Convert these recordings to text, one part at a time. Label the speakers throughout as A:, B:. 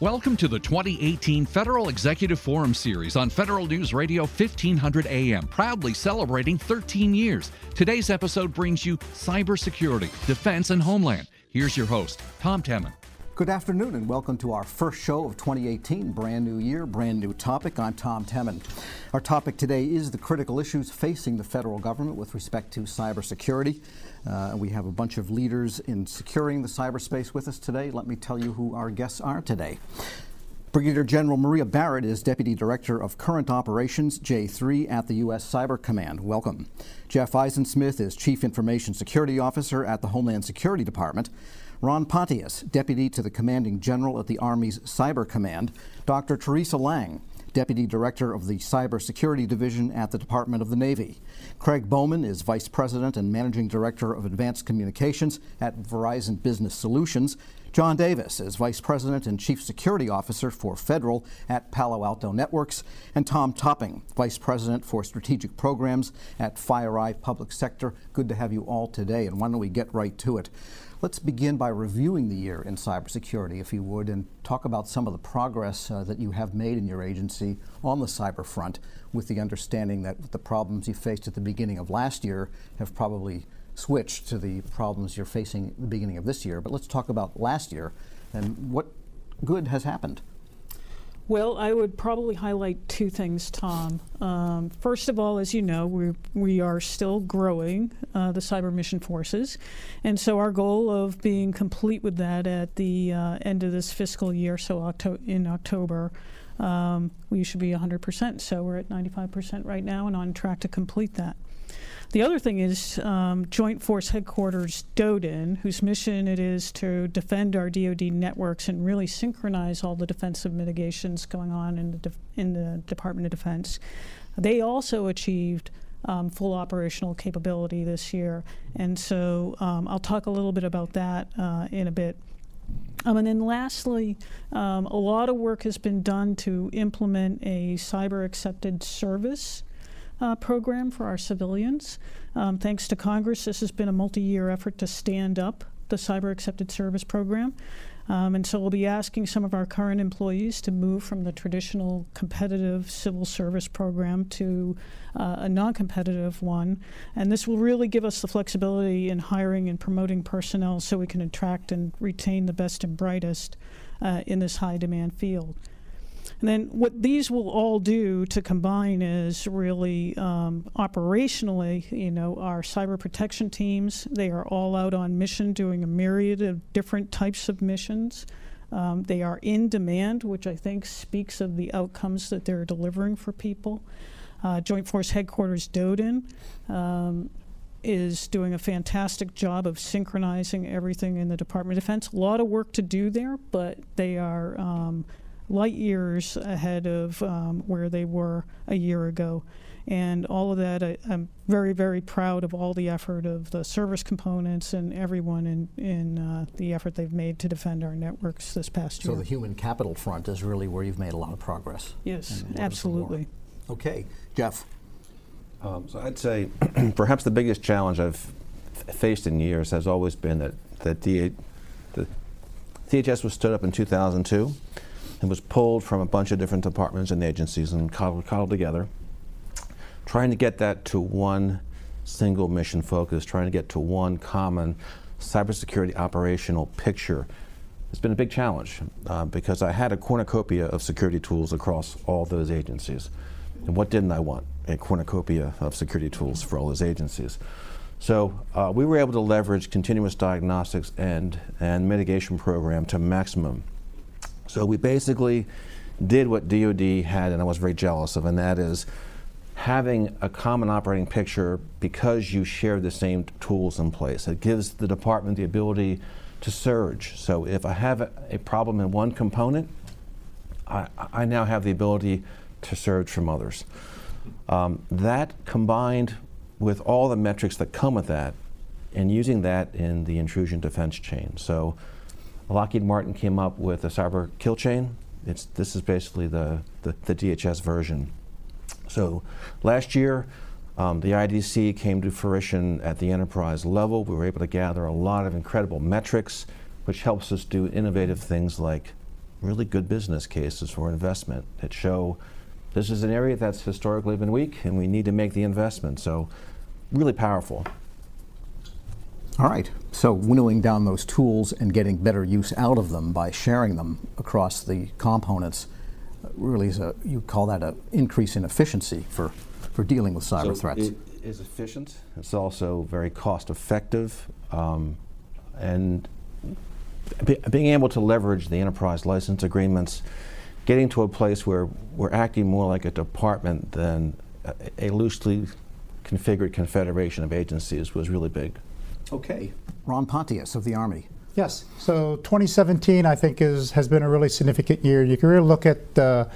A: Welcome to the 2018 Federal Executive Forum Series on Federal News Radio 1500 AM, proudly celebrating 13 years. Today's episode brings you cybersecurity, defense, and homeland. Here's your host, Tom Temin.
B: Good afternoon and welcome to our first show of 2018. Brand new year, brand new topic. I'm Tom Temin. Our topic today is the critical issues facing the federal government with respect to cybersecurity. Uh, we have a bunch of leaders in securing the cyberspace with us today. Let me tell you who our guests are today. Brigadier General Maria Barrett is Deputy Director of Current Operations J3 at the U.S. Cyber Command. Welcome. Jeff Eisensmith is Chief Information Security Officer at the Homeland Security Department. Ron Pontius, Deputy to the Commanding General at the Army's Cyber Command. Dr. Teresa Lang, Deputy Director of the Cybersecurity Division at the Department of the Navy. Craig Bowman is Vice President and Managing Director of Advanced Communications at Verizon Business Solutions. John Davis is Vice President and Chief Security Officer for Federal at Palo Alto Networks. And Tom Topping, Vice President for Strategic Programs at FireEye Public Sector. Good to have you all today, and why don't we get right to it? Let's begin by reviewing the year in cybersecurity, if you would, and talk about some of the progress uh, that you have made in your agency on the cyber front, with the understanding that the problems you faced at the beginning of last year have probably switched to the problems you're facing at the beginning of this year. But let's talk about last year and what good has happened.
C: Well, I would probably highlight two things, Tom. Um, first of all, as you know, we, we are still growing uh, the cyber mission forces. And so our goal of being complete with that at the uh, end of this fiscal year, so Octo- in October, um, we should be 100%. So we're at 95% right now and on track to complete that. The other thing is um, Joint Force Headquarters DODIN, whose mission it is to defend our DoD networks and really synchronize all the defensive mitigations going on in the, in the Department of Defense. They also achieved um, full operational capability this year, and so um, I'll talk a little bit about that uh, in a bit. Um, and then lastly, um, a lot of work has been done to implement a cyber accepted service uh, program for our civilians. Um, thanks to Congress, this has been a multi year effort to stand up the Cyber Accepted Service Program. Um, and so we'll be asking some of our current employees to move from the traditional competitive civil service program to uh, a non competitive one. And this will really give us the flexibility in hiring and promoting personnel so we can attract and retain the best and brightest uh, in this high demand field. And then what these will all do to combine is really um, operationally, you know, our cyber protection teams, they are all out on mission doing a myriad of different types of missions. Um, they are in demand, which I think speaks of the outcomes that they're delivering for people. Uh, Joint Force Headquarters DODIN um, is doing a fantastic job of synchronizing everything in the Department of Defense. A lot of work to do there, but they are um, light years ahead of um, where they were a year ago. And all of that, I, am very, very proud of all the effort of the service components and everyone in, in uh, the effort they've made to defend our networks this past
B: so
C: year.
B: So the human capital front is really where you've made a lot of progress.
C: Yes, absolutely.
B: Okay, Jeff.
D: Um, so I'd say perhaps the biggest challenge I've f- faced in years has always been that, that the DHS was stood up in 2002 and was pulled from a bunch of different departments and agencies and coddled together, trying to get that to one single mission focus, trying to get to one common cybersecurity operational picture. It's been a big challenge uh, because I had a cornucopia of security tools across all those agencies. And what didn't I want? A cornucopia of security tools for all those agencies. So uh, we were able to leverage continuous diagnostics and, and mitigation program to maximum so we basically did what DoD had, and I was very jealous of, and that is having a common operating picture because you share the same tools in place. It gives the department the ability to surge. So if I have a, problem in one component, I, I, now have the ability to surge from others. Um, that combined with all the metrics that come with that, and using that in the intrusion defense chain. So Lockheed Martin came up with a cyber kill chain. It's, this is basically the, the, the DHS version. So last year, um, the IDC came to fruition at the enterprise level. We were able to gather a lot of incredible metrics, which helps us do innovative things like really good business cases for investment that show this is an area that's historically been weak and we need to make the investment. So, really powerful.
B: All right. So winnowing down those tools and getting better use out of them by sharing them across the components uh, really is a you call that an increase in efficiency for for dealing with cyber
D: so
B: threats.
D: It is efficient. It's also very cost effective, um, and be, being able to leverage the enterprise license agreements, getting to a place where we're acting more like a department than a, a loosely configured confederation of agencies was really big.
B: Okay. Ron Pontius of the Army.
E: Yes. So 2017, I think, is has been a really significant year. You can really look at. Uh,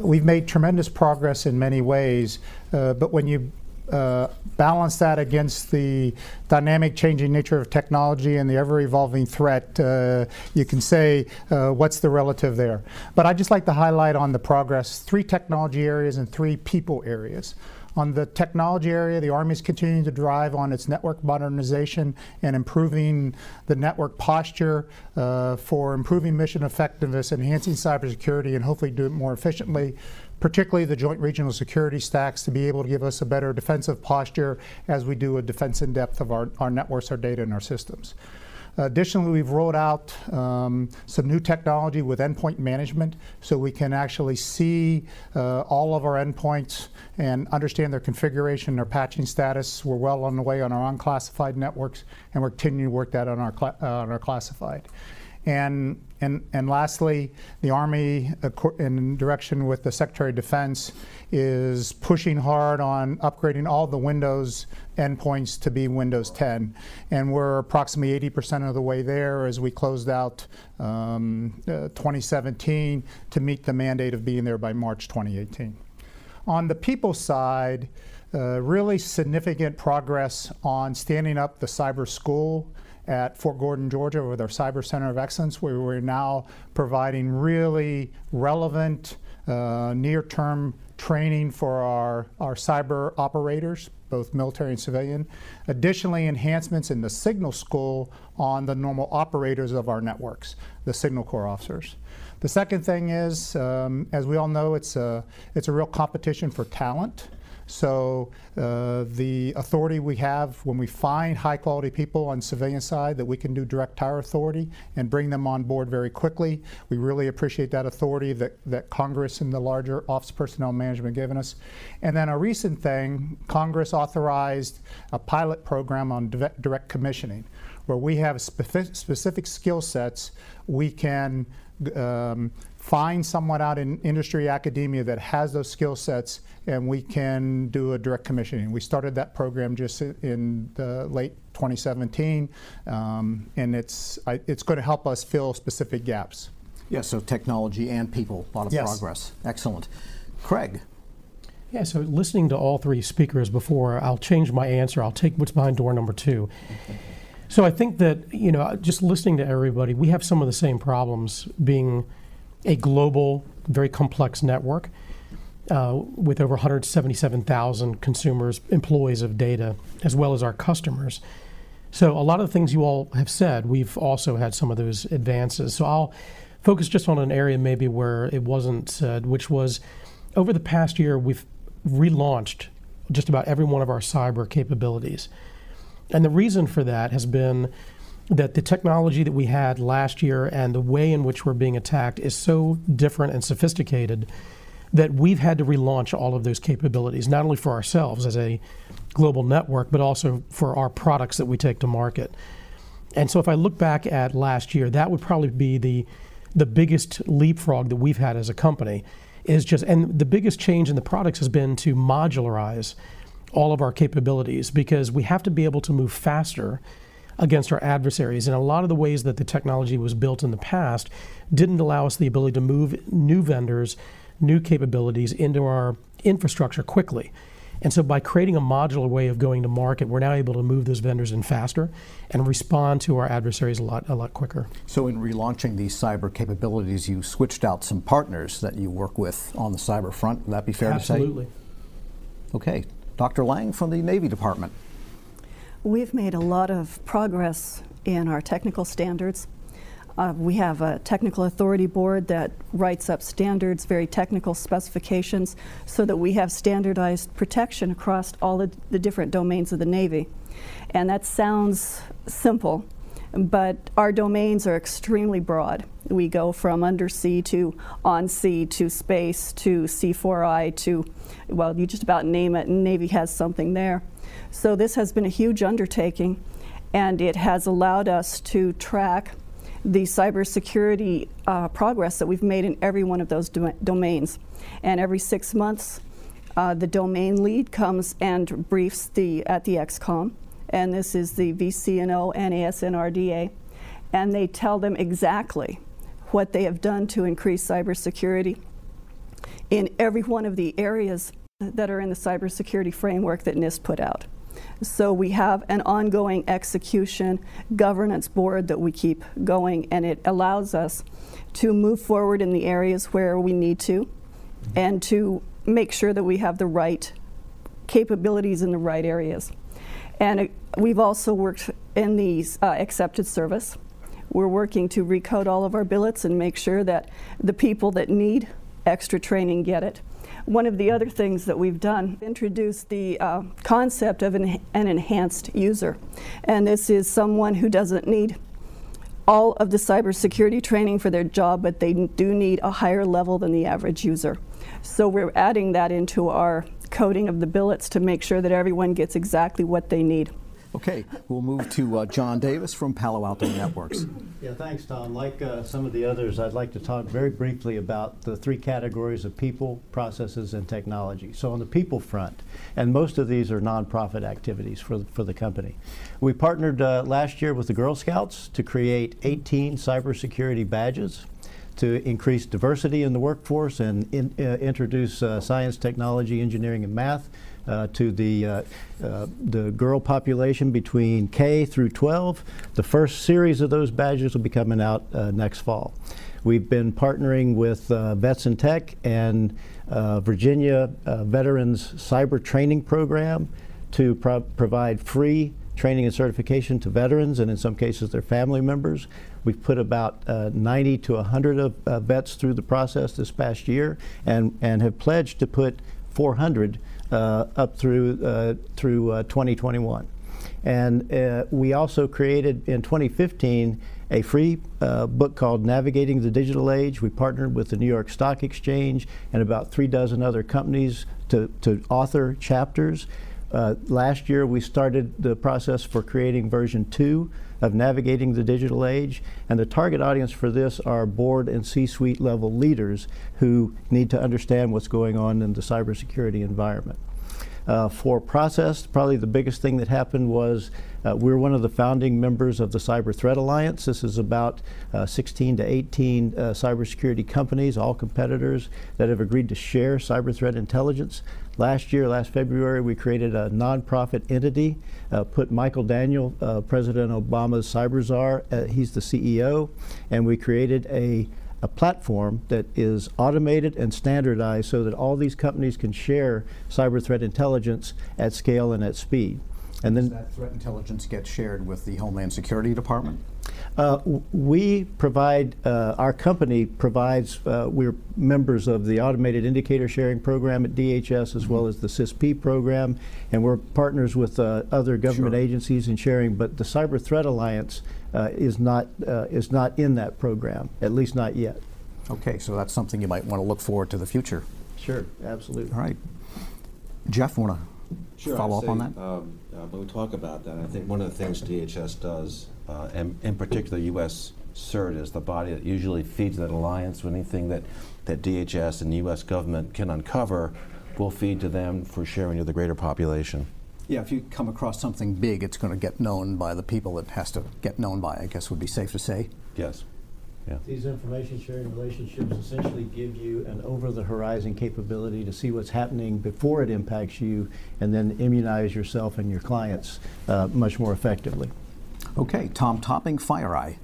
E: we've made tremendous progress in many ways, uh, but when you uh, balance that against the dynamic changing nature of technology and the ever evolving threat, uh, you can say uh, what's the relative there. But I'd just like to highlight on the progress three technology areas and three people areas. On the technology area, the Army is continuing to drive on its network modernization and improving the network posture uh, for improving mission effectiveness, enhancing cybersecurity, and hopefully do it more efficiently particularly the joint regional security stacks to be able to give us a better defensive posture as we do a defense in depth of our, our networks, our data, and our systems. Additionally, we've rolled out um, some new technology with endpoint management so we can actually see uh, all of our endpoints and understand their configuration, their patching status. We're well on the way on our unclassified networks, and we're continuing to work that on our, on our classified. And, and, and lastly, the Army, in direction with the Secretary of Defense, is pushing hard on upgrading all the Windows endpoints to be Windows 10. And we're approximately 80% of the way there as we closed out um, uh, 2017 to meet the mandate of being there by March 2018. On the people side, uh, really significant progress on standing up the cyber school at Fort Gordon, Georgia, with our Cyber Center of Excellence, where we're now providing really relevant, uh, near term training for our, our cyber operators, both military and civilian. Additionally, enhancements in the signal school on the normal operators of our networks, the signal corps officers. The second thing is, um, as we all know, it's a, it's a real competition for talent. So uh, the authority we have when we find high quality people on civilian side that we can do direct hire authority and bring them on board very quickly. We really appreciate that authority that, that Congress and the larger Office Personnel Management given us. And then a recent thing, Congress authorized a pilot program on direct commissioning where we have specific skill sets we can um, find someone out in industry academia that has those skill sets and we can do a direct commissioning. We started that program just in the late 2017 um, and it's, I, it's going to help us fill specific gaps.
B: Yeah, so technology and people, a lot of yes. progress. Excellent. Craig.
F: Yeah, so listening to all three speakers before, I'll change my answer. I'll take what's behind door number two. Okay. So I think that, you know, just listening to everybody, we have some of the same problems being a global, very complex network uh, with over 177,000 consumers, employees of data, as well as our customers. So a lot of the things you all have said, we've also had some of those advances. So I'll focus just on an area maybe where it wasn't said, which was over the past year, we've relaunched just about every one of our cyber capabilities. And the reason for that has been that the technology that we had last year and the way in which we're being attacked is so different and sophisticated that we've had to relaunch all of those capabilities, not only for ourselves as a global network, but also for our products that we take to market. And so if I look back at last year, that would probably be the the biggest leapfrog that we've had as a company is just and the biggest change in the products has been to modularize all of our capabilities because we have to be able to move faster against our adversaries. And a lot of the ways that the technology was built in the past didn't allow us the ability to move new vendors, new capabilities into our infrastructure quickly. And so by creating a modular way of going to market, we're now able to move those vendors in faster and respond to our adversaries a lot a lot quicker.
B: So in relaunching these cyber capabilities, you switched out some partners that you work with on the cyber front. Would that be fair
F: Absolutely.
B: to say? Absolutely. Okay. Dr. Lang from the Navy Department.
G: We've made a lot of progress in our technical standards. Uh, we have a technical authority board that writes up standards, very technical specifications, so that we have standardized protection across all the, the different domains of the Navy. And that sounds simple, but our domains are extremely broad. We go from undersea to on sea to space to C4I to, well, you just about name it, and Navy has something there. So this has been a huge undertaking, and it has allowed us to track the cybersecurity uh, progress that we've made in every one of those do- domains. And every six months, uh, the domain lead comes and briefs the at the XCOM, and this is the VCNO and ASNRDA, and they tell them exactly what they have done to increase cybersecurity in every one of the areas that are in the cybersecurity framework that NIST put out. So we have an ongoing execution governance board that we keep going, and it allows us to move forward in the areas where we need to and to make sure that we have the right capabilities in the right areas. And uh, we've also worked in the uh, accepted service. We're working to recode all of our billets and make sure that the people that need extra training get it. One of the other things that we've done introduced the uh, concept of an, an enhanced user, and this is someone who doesn't need all of the cybersecurity training for their job, but they do need a higher level than the average user. So we're adding that into our coding of the billets to make sure that everyone gets exactly what they need.
B: Okay, we'll move to uh, John Davis from Palo Alto Networks.
H: Yeah, thanks, Tom. Like uh, some of the others, I'd like to talk very briefly about the three categories of people, processes, and technology. So, on the people front, and most of these are nonprofit activities for the, for the company. We partnered uh, last year with the Girl Scouts to create 18 cybersecurity badges to increase diversity in the workforce and in, uh, introduce uh, science, technology, engineering, and math uh, to the, uh, uh, the girl population between K through 12. The first series of those badges will be coming out uh, next fall. We've been partnering with uh, Vets and Tech and uh, Virginia Veterans Cyber Training Program to pro- provide free training and certification to veterans and in some cases their family members. We've put about uh, 90 to 100 of uh, vets through the process this past year and, and have pledged to put 400 uh, up through, uh, through uh, 2021. And we also created in 2015 a free uh, book called Navigating the Digital Age. We partnered with the New York Stock Exchange and about three dozen other companies to, to author chapters. Uh, last year, we started the process for creating version two of navigating the digital age. And the target audience for this are board and C suite level leaders who need to understand what's going on in the cybersecurity environment. Uh, for process, probably the biggest thing that happened was uh, we're one of the founding members of the Cyber Threat Alliance. This is about uh, 16 to 18 uh, cybersecurity companies, all competitors, that have agreed to share cyber threat intelligence. Last year, last February, we created a nonprofit entity, uh, put Michael Daniel, uh, President Obama's cyber czar, he's the CEO, and we created a a platform that is automated and standardized so that all these companies can share cyber threat intelligence at scale and at speed.
B: And then Does that threat intelligence gets shared with the Homeland Security Department?
H: Uh, we provide, uh, our company provides, uh, we're members of the Automated Indicator Sharing Program at DHS as mm-hmm. well as the CISP program, and we're partners with uh, other government sure. agencies in sharing, but the Cyber Threat Alliance uh, is, not, uh, is not in that program, at least not yet.
B: Okay, so that's something you might want to look forward to the future.
H: Sure, absolutely.
B: All right. Jeff, want to
D: sure,
B: follow
D: I'd
B: up on that?
D: Um, uh, when we talk about that, I think one of the things DHS does, uh, and in particular U.S. CERT is the body that usually feeds that alliance with anything that, that DHS and the U.S. government can uncover will feed to them for sharing with the greater population.
B: Yeah, if you come across something big, it's going to get known by the people it has to get known by, I guess would be safe to say.
D: Yes. Yeah.
H: These information sharing relationships essentially give you an over the horizon capability to see what's happening before it impacts you and then immunize yourself and your clients uh, much more effectively.
B: Okay, Tom Topping, FireEye.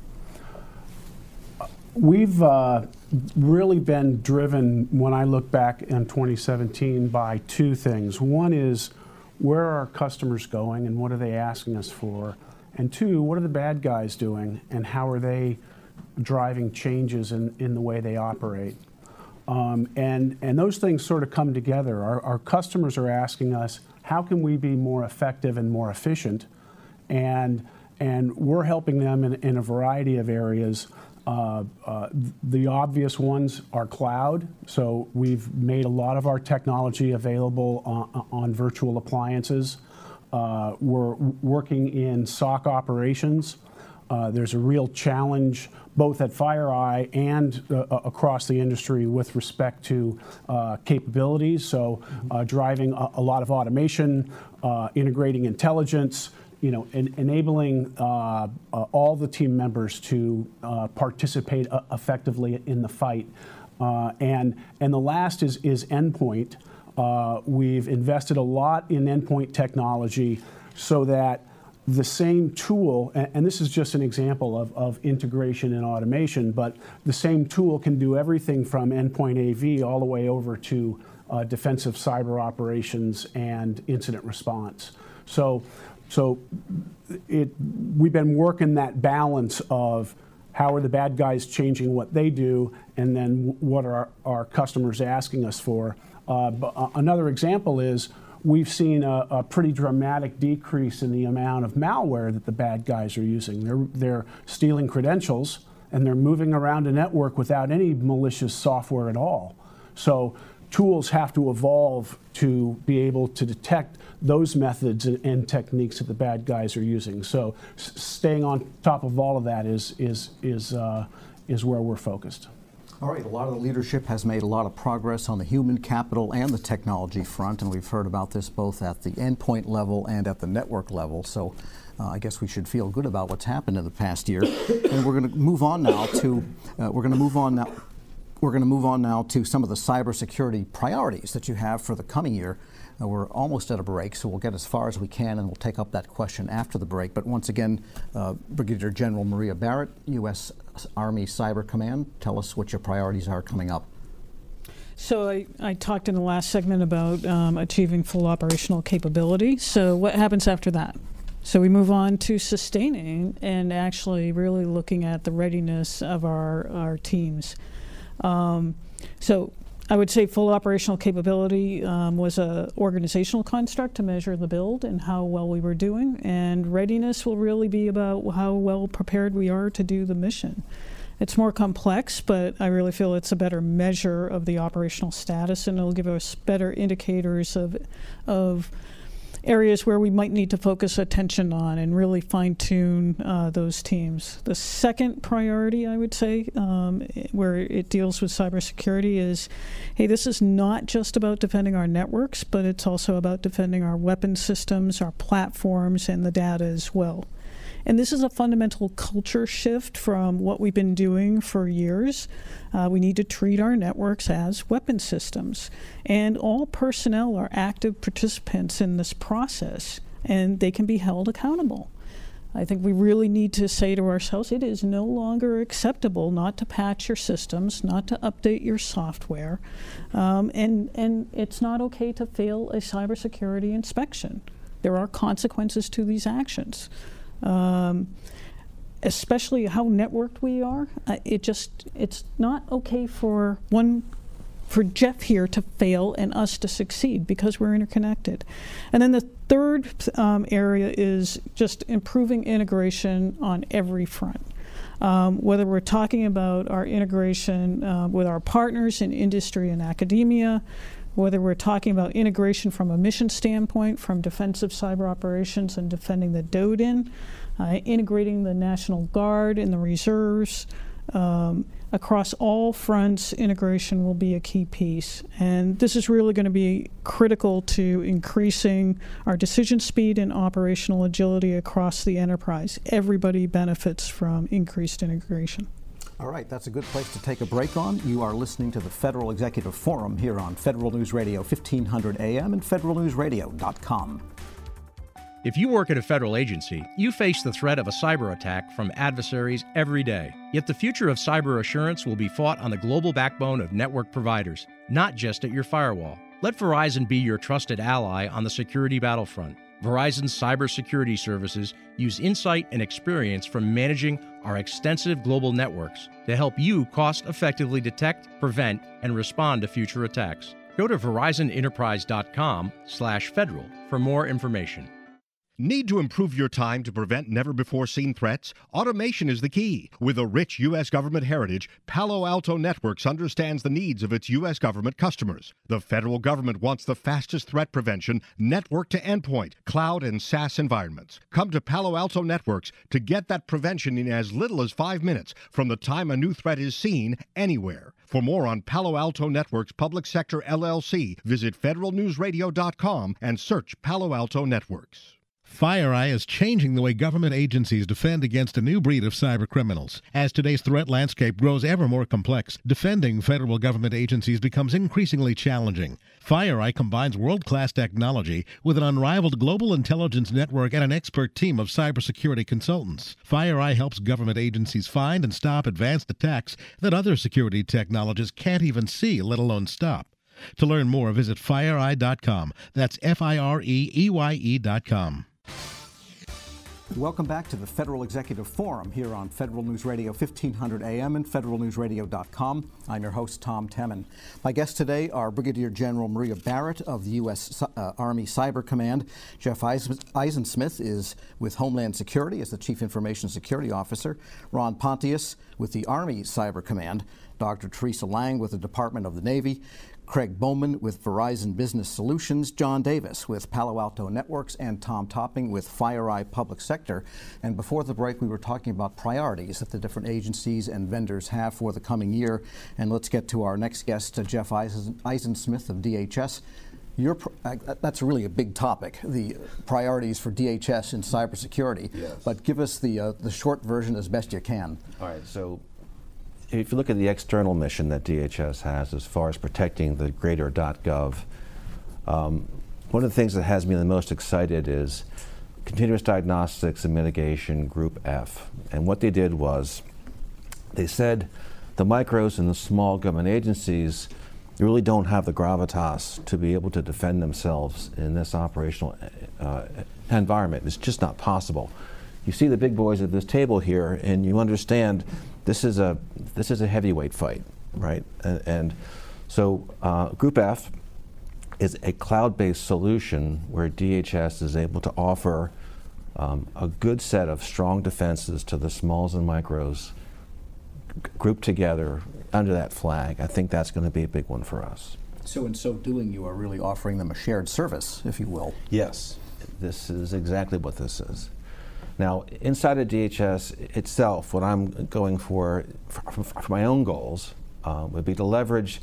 I: We've uh, really been driven, when I look back in 2017, by two things. One is where are our customers going and what are they asking us for? And two, what are the bad guys doing and how are they driving changes in, in the way they operate. Um, and, and those things sort of come together. Our, our customers are asking us, how can we be more effective and more efficient? And, and we're helping them in, in a variety of areas. Uh, uh, the obvious ones are cloud. So we've made a lot of our technology available on, on virtual appliances. Uh, we're working in SOC operations. Uh, there's a real challenge both at FireEye and uh, across the industry with respect to uh, capabilities. So, uh, driving a, a, lot of automation, uh, integrating intelligence, you know, en- enabling uh, all the team members to participate effectively in the fight. and and the last is is endpoint. we've invested a lot in endpoint technology so that the same tool, and, this is just an example of, of integration and automation, but the same tool can do everything from endpoint AV all the way over to uh, defensive cyber operations and incident response. So, so it, we've been working that balance of how are the bad guys changing what they do, and then what are our, our customers asking us for. Uh, uh another example is we've seen a, a, pretty dramatic decrease in the amount of malware that the bad guys are using. They're, they're stealing credentials and they're moving around a network without any malicious software at all. So tools have to evolve to be able to detect those methods and, and techniques that the bad guys are using. So staying on top of all of that is, is, is, uh, is where we're focused.
B: All right, a lot of the leadership has made a lot of progress on the human capital and the technology front, and we've heard about this both at the endpoint level and at the network level. So uh, I guess we should feel good about what's happened in the past year. and we're going to move on now to uh, we're going to move on now. We're going to move on now to some of the cybersecurity priorities that you have for the coming year. Uh, we're almost at a break, so we'll get as far as we can and we'll take up that question after the break. But once again, uh, Brigadier General Maria Barrett, U.S. Army Cyber Command, tell us what your priorities are coming up.
C: So I, I talked in the last segment about um, achieving full operational capability. So what happens after that? So we move on to sustaining and actually really looking at the readiness of our, our teams. Um, so I would say full operational capability um, was a organizational construct to measure the build and how well we were doing, and readiness will really be about how well prepared we are to do the mission. It's more complex, but I really feel it's a better measure of the operational status, and it'll give us better indicators of of areas where we might need to focus attention on and really fine tune uh, those teams. The second priority, I would say, um, where it deals with cybersecurity is hey, this is not just about defending our networks, but it's also about defending our weapon systems, our platforms, and the data as well. And this is a fundamental culture shift from what we've been doing for years. Uh, we need to treat our networks as weapon systems. And all personnel are active participants in this process, and they can be held accountable. I think we really need to say to ourselves it is no longer acceptable not to patch your systems, not to update your software, um, and, and it's not okay to fail a cybersecurity inspection. There are consequences to these actions um, especially how networked we are. Uh, it just it's not okay for one for Jeff here to fail and us to succeed because we're interconnected. And then the third um, area is just improving integration on every front. Um, whether we're talking about our integration uh, with our partners in industry and academia, whether we're talking about integration from a mission standpoint, from defensive cyber operations and defending the DoDIN, uh, integrating the National Guard and the reserves. Um, across all fronts, integration will be a key piece. And this is really going to be critical to increasing our decision speed and operational agility across the enterprise. Everybody benefits from increased integration.
B: All right, that's a good place to take a break on. You are listening to the Federal Executive Forum here on Federal News Radio 1500 AM and federalnewsradio.com.
J: If you work at a federal agency, you face the threat of a cyber attack from adversaries every day. Yet the future of cyber assurance will be fought on the global backbone of network providers, not just at your firewall. Let Verizon be your trusted ally on the security battlefront. Verizon's cybersecurity services use insight and experience from managing our extensive global networks to help you cost effectively detect, prevent, and respond to future attacks. Go to VerizonEnterprise.com slash federal for more information.
K: Need to improve your time to prevent never before seen threats? Automation is the key. With a rich U.S. government heritage, Palo Alto Networks understands the needs of its U.S. government customers. The federal government wants the fastest threat prevention, network to endpoint, cloud, and SaaS environments. Come to Palo Alto Networks to get that prevention in as little as five minutes from the time a new threat is seen anywhere. For more on Palo Alto Networks Public Sector LLC, visit federalnewsradio.com and search Palo Alto Networks.
L: FireEye is changing the way government agencies defend against a new breed of cyber criminals. As today's threat landscape grows ever more complex, defending federal government agencies becomes increasingly challenging. FireEye combines world class technology with an unrivaled global intelligence network and an expert team of cybersecurity consultants. FireEye helps government agencies find and stop advanced attacks that other security technologies can't even see, let alone stop. To learn more, visit fireeye.com. That's F I R E E Y E.com.
B: Welcome back to the Federal Executive Forum here on Federal News Radio 1500 AM and federalnewsradio.com. I'm your host, Tom Temin. My guests today are Brigadier General Maria Barrett of the U.S. Uh, Army Cyber Command. Jeff Eisensmith is with Homeland Security as the Chief Information Security Officer. Ron Pontius with the Army Cyber Command. Dr. Teresa Lang with the Department of the Navy. Craig Bowman with Verizon Business Solutions, John Davis with Palo Alto Networks, and Tom Topping with FireEye Public Sector. And before the break, we were talking about priorities that the different agencies and vendors have for the coming year. And let's get to our next guest, uh, Jeff Eisen, Eisensmith of DHS. Your, uh, that's really a big topic, the priorities for DHS in cybersecurity. Yes. But give us the, uh, the short version as best you can.
D: All right, so if you look at the external mission that DHS has as far as protecting the greater .gov, um, one of the things that has me the most excited is Continuous Diagnostics and Mitigation Group F. And what they did was they said the micros and the small government agencies really don't have the gravitas to be able to defend themselves in this operational uh, environment. It's just not possible. You see the big boys at this table here, and you understand this is a this is a heavyweight fight, right? And, and so uh, Group F is a cloud-based solution where DHS is able to offer um, a good set of strong defenses to the smalls and micros grouped together under that flag. I think that's going to be a big one for us.
B: So, in so doing, you are really offering them a shared service, if you will.
D: Yes, this is exactly what this is. Now, inside of DHS itself, what I'm going for for, for my own goals uh, would be to leverage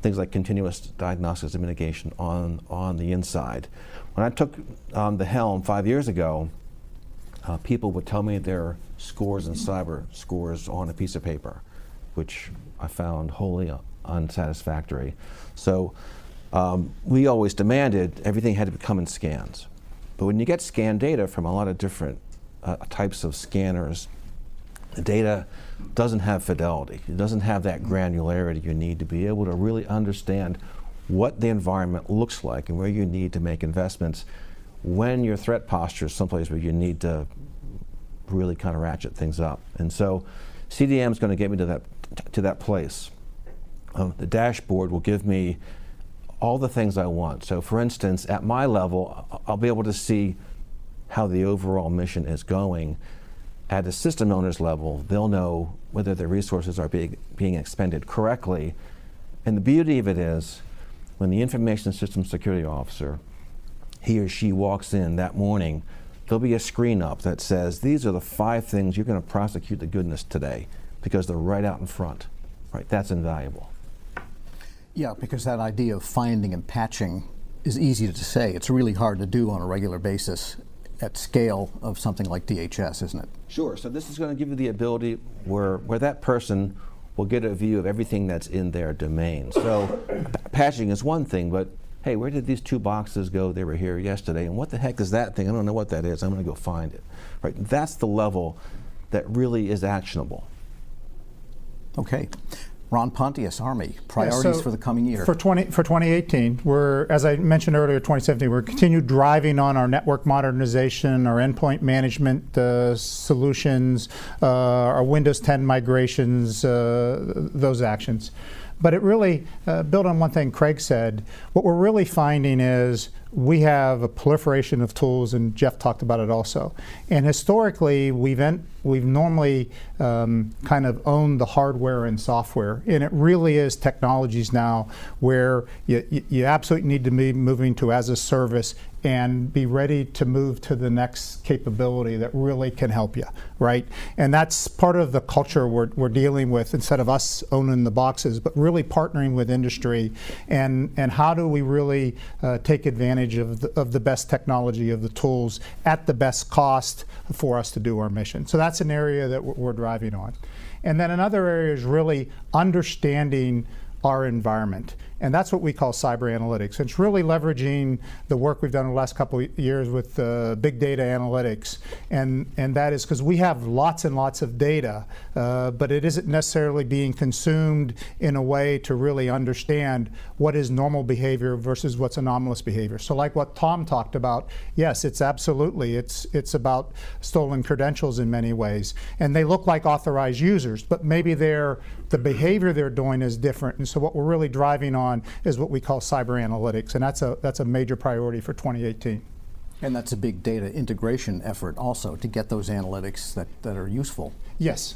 D: things like continuous diagnostics and mitigation on, on the inside. When I took um, the helm five years ago, uh, people would tell me their scores and cyber scores on a piece of paper, which I found wholly unsatisfactory. So um, we always demanded everything had to come in scans. But when you get scan data from a lot of different uh, types of scanners, the data doesn't have fidelity. It doesn't have that granularity you need to be able to really understand what the environment looks like and where you need to make investments when your threat posture is someplace where you need to really kind of ratchet things up. And so CDM is going to get me to that, to that place. Um, the dashboard will give me all the things I want. So for instance, at my level, I'll be able to see how the overall mission is going. At a system owner's level, they'll know whether their resources are being, being expended correctly. And the beauty of it is, when the information system security officer, he or she walks in that morning, there'll be a screen up that says, these are the five things you're going to prosecute the goodness today, because they're right out in front. Right? That's invaluable.
B: Yeah, because that idea of finding and patching is easy to say. It's really hard to do on a regular basis at scale of something like DHS, isn't it?
D: Sure. So this is going to give you the ability where where that person will get a view of everything that's in their domain. So patching is one thing, but hey, where did these two boxes go? They were here yesterday, and what the heck is that thing? I don't know what that is. I'm going to go find it. Right. That's the level that really is actionable.
B: Okay. Ron Pontius, Army, priorities
E: Yeah, so
B: for the coming year.
E: For 20 for 2018, we're as I mentioned earlier, 2017, we're continued driving on our network modernization, our endpoint management uh, solutions, uh, our Windows 10 migrations, uh, those actions. But it really uh, built on one thing Craig said. What we're really finding is we have a proliferation of tools, and Jeff talked about it also. And historically, we've en- we've normally um, kind of owned the hardware and software, and it really is technologies now where you, you- absolutely need to be moving to as a service and be ready to move to the next capability that really can help you, right? And that's part of the culture we're, we're dealing with instead of us owning the boxes, but really partnering with industry and, and how do we really uh, take advantage of the, of the best technology, of the tools at the best cost for us to do our mission. So that's an area that we're driving on. And then another area is really understanding our environment. And that's what we call cyber analytics. It's really leveraging the work we've done in the last couple of years with uh, big data analytics. And, and that is because we have lots and lots of data, uh, but it isn't necessarily being consumed in a way to really understand what is normal behavior versus what's anomalous behavior. So like what Tom talked about, yes, it's absolutely, it's, it's about stolen credentials in many ways. And they look like authorized users, but maybe they're, the behavior they're doing is different. And so what we're really driving on is what we call cyber analytics, and that's a that's a major priority for 2018.
B: and that's a big data integration effort also to get those analytics that, that are useful.
E: Yes.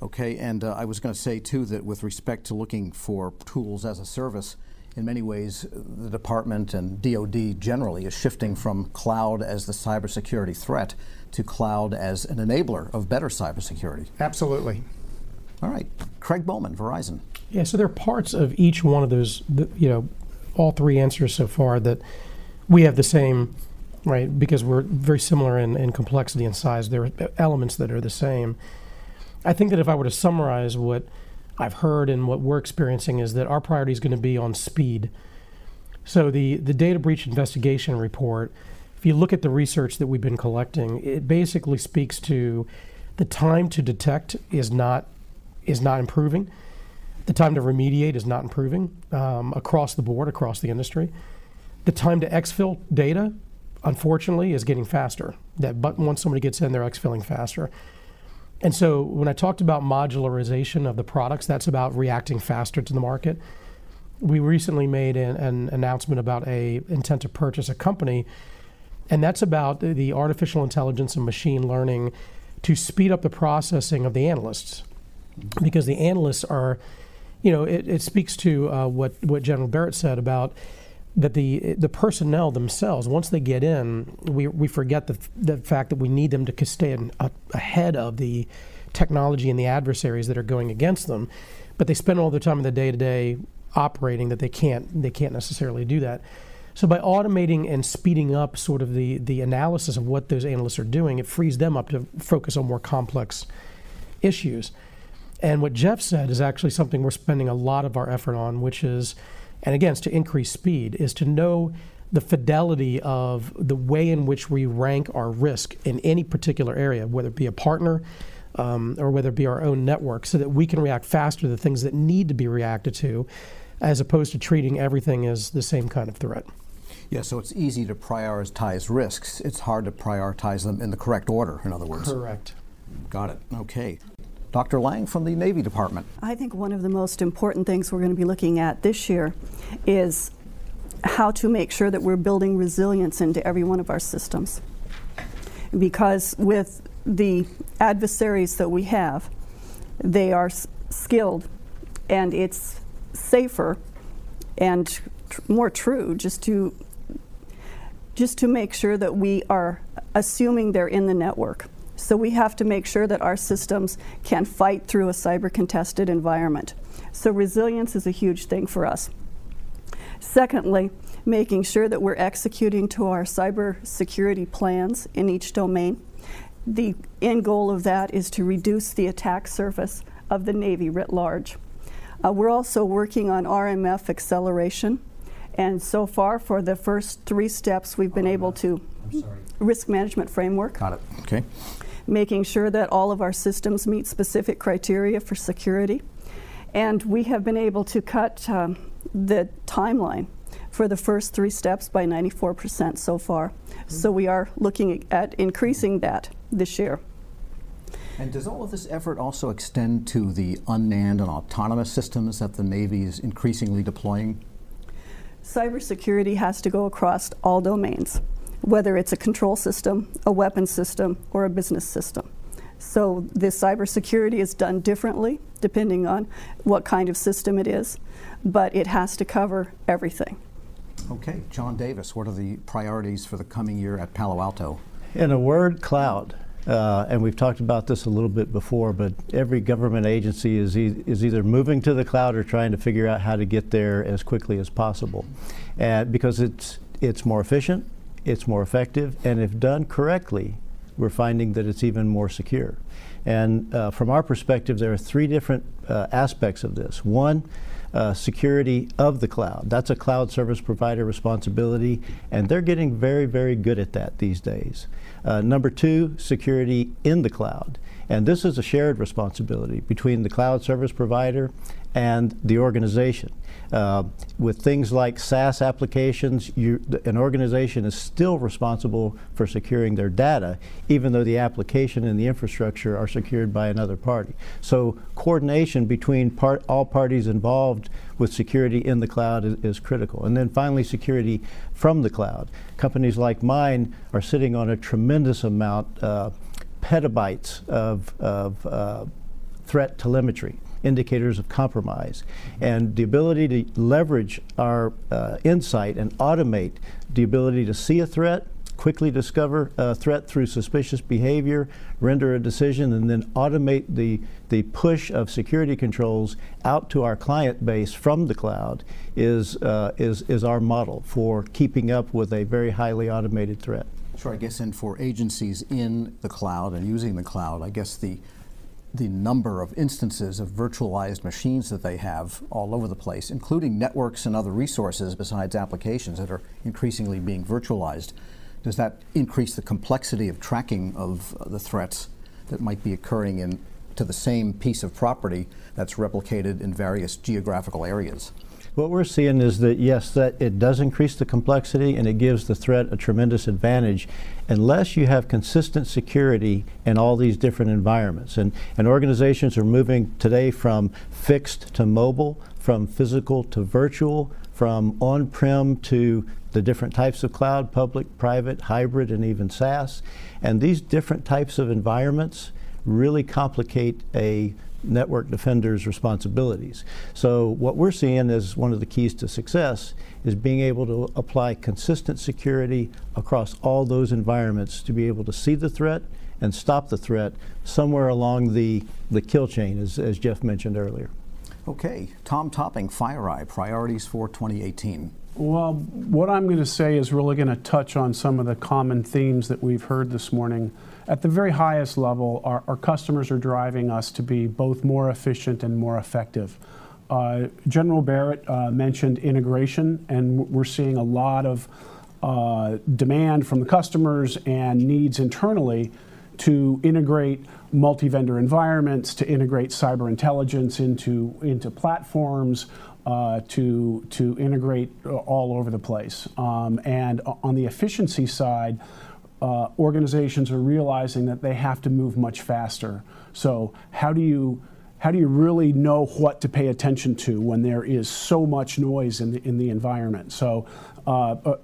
B: Okay, and uh, I was going to say too that with respect to looking for tools as a service, in many ways, the department and DoD generally is shifting from cloud as the cybersecurity threat to cloud as an enabler of better cybersecurity.
E: Absolutely.
B: All right, Craig Bowman, Verizon.
F: Yeah, so there are parts of each one of those, you know, all three answers so far that we have the same, right? Because we're very similar in, in complexity and size. There are elements that are the same. I think that if I were to summarize what I've heard and what we're experiencing is that our priority is going to be on speed. So the the data breach investigation report, if you look at the research that we've been collecting, it basically speaks to the time to detect is not is not improving. The time to remediate is not improving um, across the board, across the industry. The time to exfil data, unfortunately, is getting faster. That but once somebody gets in, they're exfilling faster. And so when I talked about modularization of the products, that's about reacting faster to the market. We recently made an, an announcement about a intent to purchase a company, and that's about the- the artificial intelligence and machine learning to speed up the processing of the analysts, because the analysts are, you know, it, it speaks to uh, what what General Barrett said about that the the personnel themselves once they get in we, we forget the, the fact that we need them to stay in, a, ahead of the technology and the adversaries that are going against them. But they spend all their time in the day-to-day operating that they can't they can't necessarily do that. So by automating and speeding up sort of the the analysis of what those analysts are doing it frees them up to focus on more complex issues and what Jeff said is actually something we're spending a lot of our effort on, which is, and again, it's to increase speed, is to know the fidelity of the way in which we rank our risk in any particular area, whether it be a partner um, or whether it be our own network, so that we can react faster to the things that need to be reacted to, as opposed to treating everything as the same kind of threat.
B: Yeah, so it's easy to prioritize risks. It's hard to prioritize them in the correct order, in other words.
F: Correct.
B: Got it. Okay. Dr. Lang from the Navy Department.
G: I think one of the most important things we're going to be looking at this year is how to make sure that we're building resilience into every one of our systems. Because with the adversaries that we have, they are s- skilled and it's safer and tr- more true just to just to make sure that we are assuming they're in the network. So we have to make sure that our systems can fight through a cyber contested environment. So resilience is a huge thing for us. Secondly, making sure that we're executing to our cyber security plans in each domain. The end goal of that is to reduce the attack surface of the Navy writ large. Uh, we're also working on RMF acceleration, and so far, for the first three steps, we've been able to risk management framework,
B: Got it. Okay.
G: Making sure that all of our systems meet specific criteria for security, And we have been able to cut um, the timeline for the first three steps by 94% so far. So we are looking at increasing that this year.
B: And does all of this effort also extend to the unmanned and autonomous systems that the Navy is increasingly deploying?
G: Cybersecurity has to go across all domains, whether it's a control system, a weapon system, or a business system. So this cybersecurity is done differently depending on what kind of system it is, but it has to cover everything.
B: Okay, John Davis, what are the priorities for the coming year at Palo Alto?
H: In a word, cloud. Uh, and we've talked about this a little bit before, but every government agency is, e is either moving to the cloud or trying to figure out how to get there as quickly as possible. And because it's, it's more efficient, it's more effective, and if done correctly, we're finding that it's even more secure. And uh, from our perspective, there are three different uh, aspects of this. One, uh, security of the cloud. That's a cloud service provider responsibility, and they're getting very, very good at that these days. Uh, number two, security in the cloud. And this is a shared responsibility between the cloud service provider and the organization. Uh, with things like SaaS applications, you, an organization is still responsible for securing their data, even though the application and the infrastructure are secured by another party. So coordination between part, all parties involved with security in the cloud is, is, critical. And then finally, security from the cloud. Companies like mine are sitting on a tremendous amount, uh, petabytes of, of uh, threat telemetry indicators of compromise. And the ability to leverage our uh, insight and automate the ability to see a threat, quickly discover a threat through suspicious behavior, render a decision, and then automate the, the push of security controls out to our client base from the cloud is, uh, is, is our model for keeping up with a very highly automated threat.
B: Sure, I guess, and for agencies in the cloud and using the cloud, I guess the the number of instances of virtualized machines that they have all over the place, including networks and other resources besides applications that are increasingly being virtualized. Does that increase the complexity of tracking of uh, the threats that might be occurring in to the same piece of property that's replicated in various geographical areas?
H: What we're seeing is that yes, that it does increase the complexity and it gives the threat a tremendous advantage unless you have consistent security in all these different environments. And, and organizations are moving today from fixed to mobile, from physical to virtual, from on-prem to the different types of cloud, public, private, hybrid, and even SaaS. And these different types of environments really complicate a network defender's responsibilities. So what we're seeing as one of the keys to success is being able to apply consistent security across all those environments to be able to see the threat and stop the threat somewhere along the, the kill chain, as, as Jeff mentioned earlier.
B: Okay, Tom Topping, FireEye, priorities for 2018.
I: Well, what I'm going to say is really going to touch on some of the common themes that we've heard this morning at the very highest level, our, our customers are driving us to be both more efficient and more effective. Uh, General Barrett uh, mentioned integration, and we're seeing a lot of uh, demand from the customers and needs internally to integrate multi-vendor environments, to integrate cyber intelligence into, into platforms, uh, to, to integrate all over the place. Um, and on the efficiency side, uh, organizations are realizing that they have to move much faster. So how do you how do you really know what to pay attention to when there is so much noise in the in the environment? So uh, uh,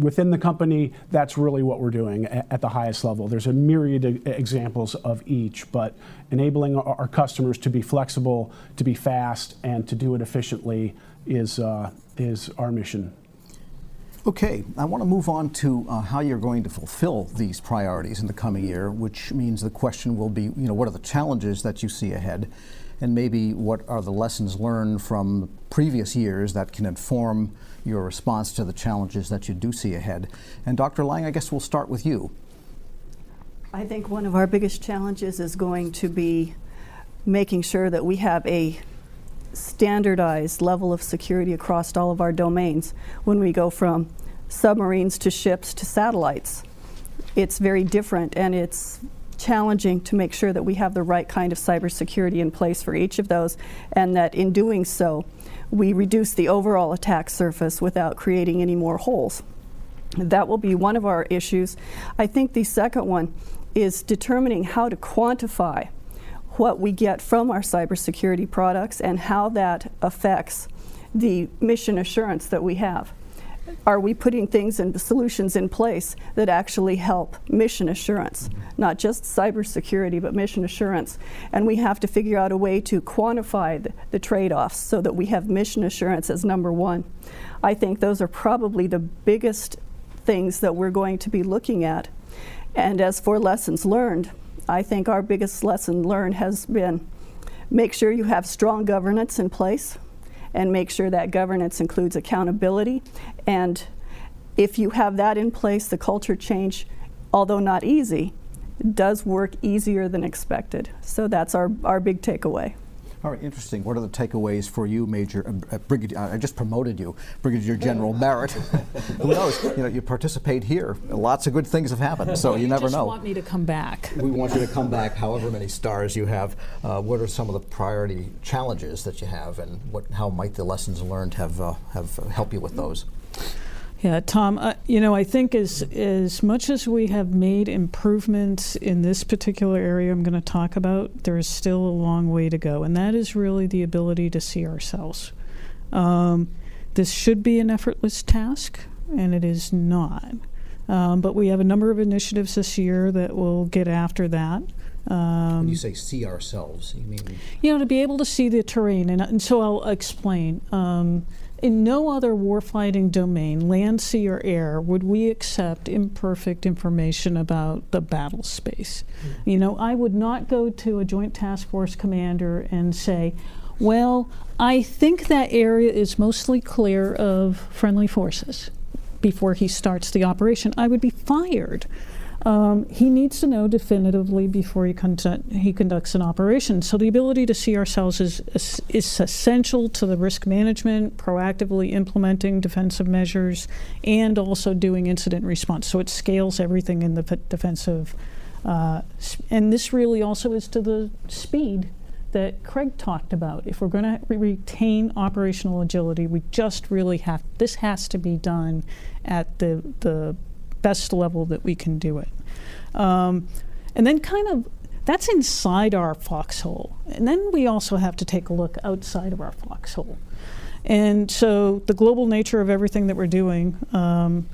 I: within the company, that's really what we're doing at, the highest level. There's a myriad of examples of each, but enabling our, our, customers to be flexible, to be fast, and to do it efficiently is uh, is our mission.
B: Okay, I want to move on to uh, how you're going to fulfill these priorities in the coming year, which means the question will be, you know, what are the challenges that you see ahead, and maybe what are the lessons learned from previous years that can inform your response to the challenges that you do see ahead. And Dr. Lang, I guess we'll start with you.
G: I think one of our biggest challenges is going to be making sure that we have a standardized level of security across all of our domains when we go from submarines to ships to satellites. It's very different and it's challenging to make sure that we have the right kind of cybersecurity in place for each of those, and that in doing so, we reduce the overall attack surface without creating any more holes. That will be one of our issues. I think the second one is determining how to quantify what we get from our cybersecurity products and how that affects the mission assurance that we have. Are we putting things and solutions in place that actually help mission assurance, not just cybersecurity, but mission assurance? And we have to figure out a way to quantify the, the trade offs so that we have mission assurance as number one. I think those are probably the biggest things that we're going to be looking at. And as for lessons learned, I think our biggest lesson learned has been make sure you have strong governance in place and make sure that governance includes accountability. And if you have that in place, the culture change, although not easy, does work easier than expected. So that's our, our big takeaway.
B: All right, interesting. What are the takeaways for you, Major uh, uh Brigadier? I just promoted you, Brigadier General Barrett. Who knows? You know, you participate here. Lots of good things have happened, so you,
C: you
B: never
C: just
B: know.
C: Want me to come back?
B: We want you to come back. However many stars you have. Uh, what are some of the priority challenges that you have, and what? How might the lessons learned have uh, have uh, help you with those?
C: Yeah, Tom, uh, you know, I think as, as much as we have made improvements in this particular area I'm going to talk about, there is still a long way to go. And that is really the ability to see ourselves. Um, this should be an effortless task, and it is not. Um, but we have a number of initiatives this year that will get after that.
B: Um, when you say see ourselves, you mean?
C: You know, to be able to see the terrain. And, and so I'll explain. Um, in no other warfighting domain, land, sea, or air, would we accept imperfect information about the battle space. Mm. You know, I would not go to a Joint Task Force commander and say, well, I think that area is mostly clear of friendly forces before he starts the operation. I would be fired um, he needs to know definitively before he, he conducts an operation. So the ability to see ourselves is, is, is essential to the risk management, proactively implementing defensive measures, and also doing incident response. So it scales everything in the defensive. Uh, and this really also is to the speed that Craig talked about. If we're going to re retain operational agility, we just really have this has to be done at the the best level that we can do it. Um, and then kind of that's inside our foxhole. And then we also have to take a look outside of our foxhole. And so the global nature of everything that we're doing um,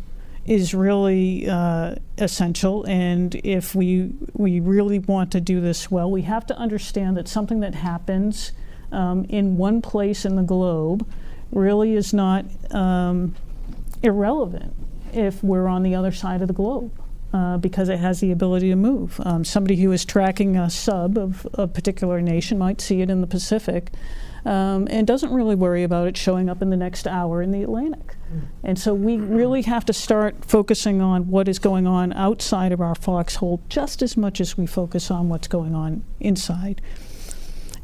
C: is really uh, essential. And if we, we really want to do this well, we have to understand that something that happens um, in one place in the globe really is not um, irrelevant if we're on the other side of the globe. Uh, because it has the ability to move. Um, somebody who is tracking a sub of a particular nation might see it in the Pacific um, and doesn't really worry about it showing up in the next hour in the Atlantic. Mm. And so we really have to start focusing on what is going on outside of our foxhole just as much as we focus on what's going on inside.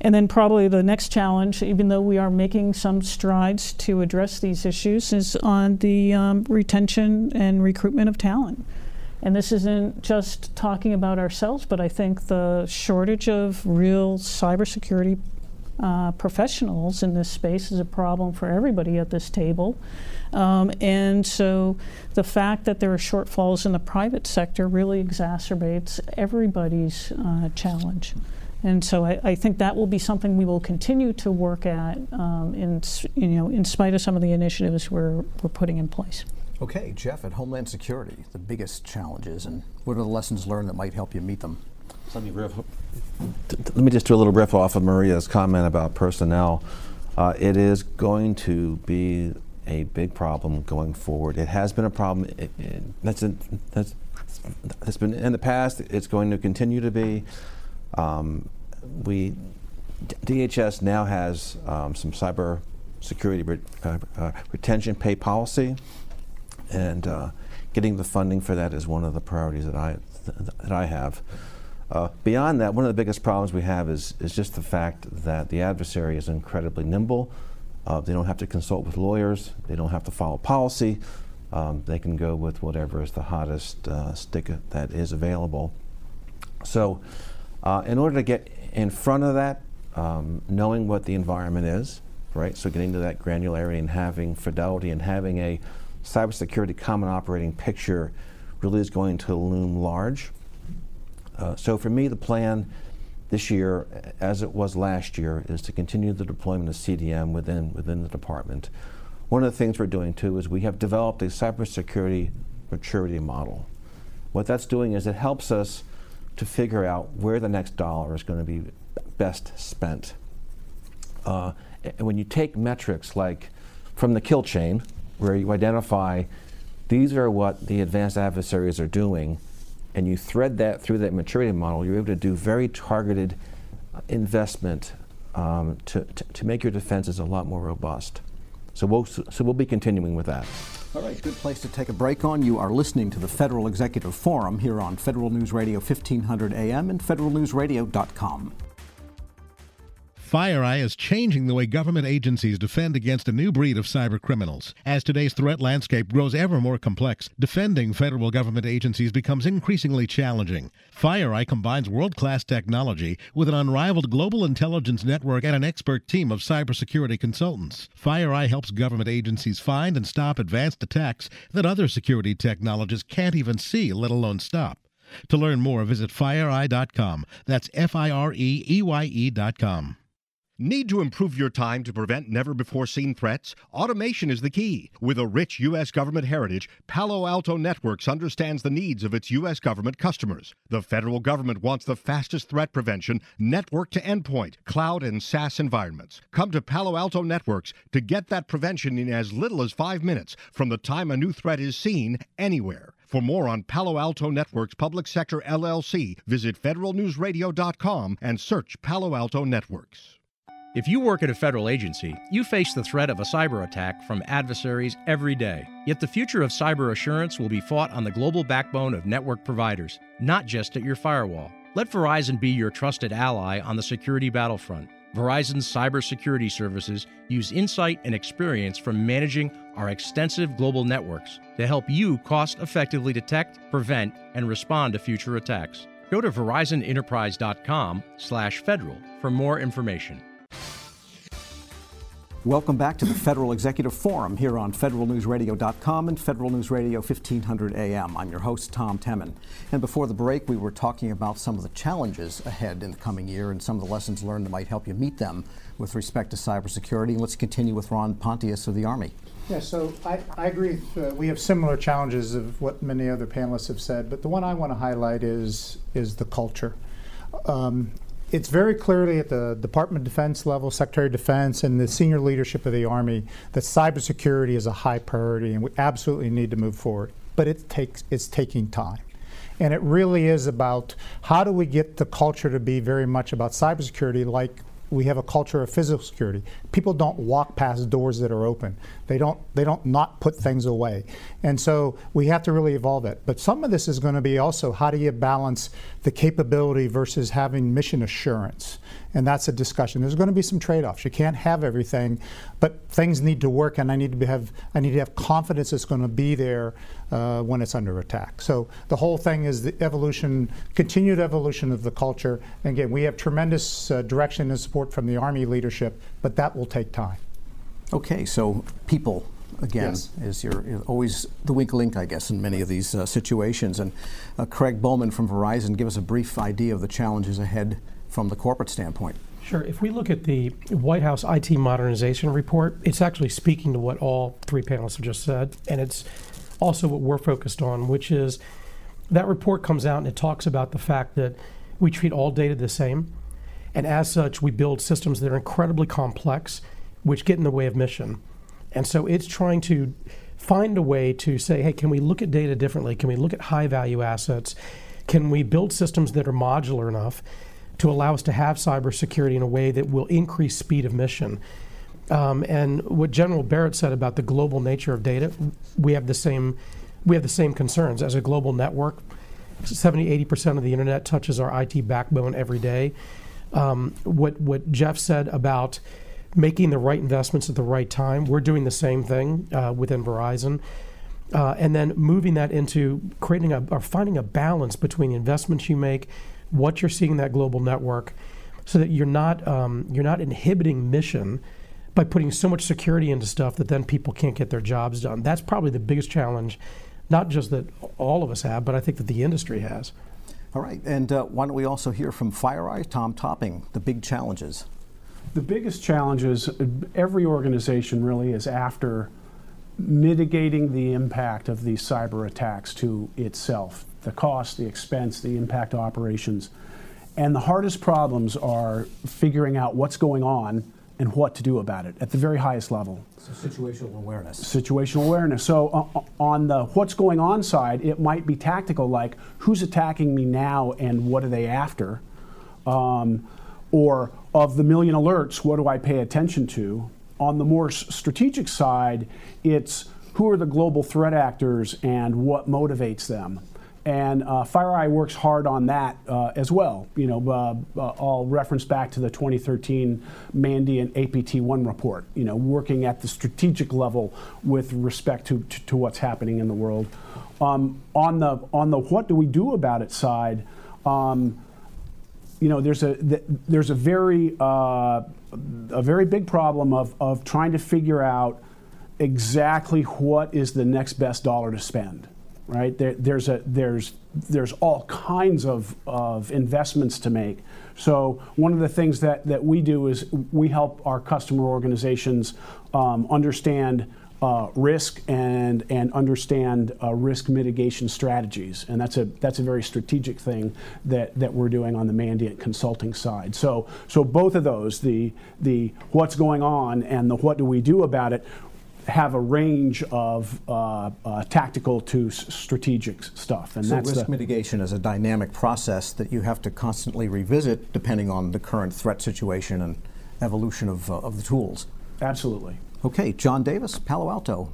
C: And then probably the next challenge, even though we are making some strides to address these issues, is on the um, retention and recruitment of talent. And this isn't just talking about ourselves, but I think the shortage of real cybersecurity uh, professionals in this space is a problem for everybody at this table. Um, and so the fact that there are shortfalls in the private sector really exacerbates everybody's uh, challenge. And so I, I, think that will be something we will continue to work at um, in, you know, in spite of some of the initiatives we're, we're putting in place.
B: Okay, Jeff, at Homeland Security, the biggest challenges and what are the lessons learned that might help you meet them?
D: Let me, riff, let me just do a little riff off of Maria's comment about personnel. Uh, it is going to be a big problem going forward. It has been a problem. It, it, that's, a, that's, that's been in the past. It's going to continue to be. Um, we DHS now has um, some cyber security re, uh, uh, retention pay policy and uh, getting the funding for that is one of the priorities that I th that I have. Uh, beyond that, one of the biggest problems we have is is just the fact that the adversary is incredibly nimble. Uh, they don't have to consult with lawyers. They don't have to follow policy. Um, they can go with whatever is the hottest uh, stick that is available. So, in order to get in front of that, um, knowing what the environment is, right? So, getting to that granularity and having fidelity and having a cybersecurity common operating picture really is going to loom large. Uh, so, for me, the plan this year, as it was last year, is to continue the deployment of CDM within within the department. One of the things we're doing too is we have developed a cybersecurity maturity model. What that's doing is it helps us to figure out where the next dollar is going to be best spent. Uh, and when you take metrics like from the kill chain, where you identify these are what the advanced adversaries are doing, and you thread that through that maturity model, you're able to do very targeted investment um, to, to, to, make your defenses a lot more robust. So we'll, so we'll be continuing with that.
B: All right, good place to take a break on. You are listening to the Federal Executive Forum here on Federal News Radio 1500 AM and federalnewsradio.com.
L: FireEye is changing the way government agencies defend against a new breed of cyber criminals. As today's threat landscape grows ever more complex, defending federal government agencies becomes increasingly challenging. FireEye combines world-class technology with an unrivaled global intelligence network and an expert team of cybersecurity consultants. FireEye helps government agencies find and stop advanced attacks that other security technologists can't even see, let alone stop. To learn more, visit fireeye.com. That's F I R E E Y E.com.
K: Need to improve your time to prevent never before seen threats? Automation is the key. With a rich U.S. government heritage, Palo Alto Networks understands the needs of its U.S. government customers. The federal government wants the fastest threat prevention, network to endpoint, cloud, and SaaS environments. Come to Palo Alto Networks to get that prevention in as little as five minutes from the time a new threat is seen anywhere. For more on Palo Alto Networks Public Sector LLC, visit federalnewsradio.com and search Palo Alto Networks.
J: If you work at a federal agency, you face the threat of a cyber attack from adversaries every day. Yet the future of cyber assurance will be fought on the global backbone of network providers, not just at your firewall. Let Verizon be your trusted ally on the security battlefront. Verizon's cybersecurity services use insight and experience from managing our extensive global networks to help you cost effectively detect, prevent, and respond to future attacks. Go to verizonenterprise.com/federal for more information.
B: Welcome back to the Federal Executive Forum here on federalnewsradio.com and Federal News Radio 1500 AM. I'm your host, Tom Temin. And before the break, we were talking about some of the challenges ahead in the coming year and some of the lessons learned that might help you meet them with respect to cybersecurity. And let's continue with Ron Pontius of the Army.
E: Yeah, so I, I agree. Uh, we have similar challenges of what many other panelists have said, but the one I want to highlight is is the culture. Um, it's very clearly at the Department of Defense level, Secretary of Defense, and the senior leadership of the Army that cybersecurity is a high priority and we absolutely need to move forward. But it takes it's taking time. And it really is about how do we get the culture to be very much about cybersecurity like we have a culture of physical security. People don't walk past doors that are open. They don't they don't not put things away. And so we have to really evolve it. But some of this is going to be also how do you balance the capability versus having mission assurance? And that's a discussion. There's going to be some trade-offs. You can't have everything, but things need to work and I need to have I need to have confidence it's going to be there uh, when it's under attack. So the whole thing is the evolution, continued evolution of the culture. And again, we have tremendous uh, direction and support from the Army leadership, but that will take time.
B: Okay, so people again yes. is your always the weak link, I guess, in many of these uh, situations. And uh, Craig Bowman from Verizon, give us a brief idea of the challenges ahead from the corporate standpoint.
F: Sure. If we look at the White House IT modernization report, it's actually speaking to what all three panelists have just said, and it's also what we're focused on, which is that report comes out and it talks about the fact that we treat all data the same, and as such, we build systems that are incredibly complex which get in the way of mission. And so it's trying to find a way to say, hey, can we look at data differently? Can we look at high value assets? Can we build systems that are modular enough to allow us to have cybersecurity in a way that will increase speed of mission? Um, and what General Barrett said about the global nature of data, we have the same we have the same concerns as a global network. 70, 80% of the internet touches our IT backbone every day. Um, what what Jeff said about making the right investments at the right time. We're doing the same thing uh, within Verizon. Uh, and then moving that into creating a or finding a balance between the investments you make what you're seeing in that global network, so that you're not um, you're not inhibiting mission by putting so much security into stuff that then people can't get their jobs done. That's probably the biggest challenge, not just that all of us have, but I think that the industry has.
B: All right, and uh, why don't we also hear from FireEye, Tom Topping, the big challenges?
I: The biggest challenges every organization really is after mitigating the impact of these cyber attacks to itself the cost, the expense, the impact operations. And the hardest problems are figuring out what's going on and what to do about it at the very highest level.
B: So situational awareness.
I: Situational awareness. So uh, on the what's going on side, it might be tactical, like who's attacking me now and what are they after, um, or of the million alerts, what do I pay attention to? On the more strategic side, it's who are the global threat actors and what motivates them and uh, FireEye works hard on that uh, as well. You know, uh, uh I'll reference back to the 2013 Mandiant APT1 report. You know, working at the strategic level with respect to, to, to what's happening in the world. Um, on the on the what do we do about it side, um, you know, there's a there's a very uh, a very big problem of of trying to figure out exactly what is the next best dollar to spend right? There, there's, a, there's, there's all kinds of, of investments to make. So one of the things that, that we do is we help our customer organizations um, understand uh, risk and and understand uh, risk mitigation strategies, and that's a that's a very strategic thing that that we're doing on the Mandiant consulting side. So so both of those, the the what's going on and the what do we do about it, have a range of uh, uh, tactical to s- strategic stuff.
B: And so risk the, mitigation is a dynamic process that you have to constantly revisit depending on the current threat situation and evolution of, uh, of the tools.
I: Absolutely.
B: Okay, John Davis, Palo Alto.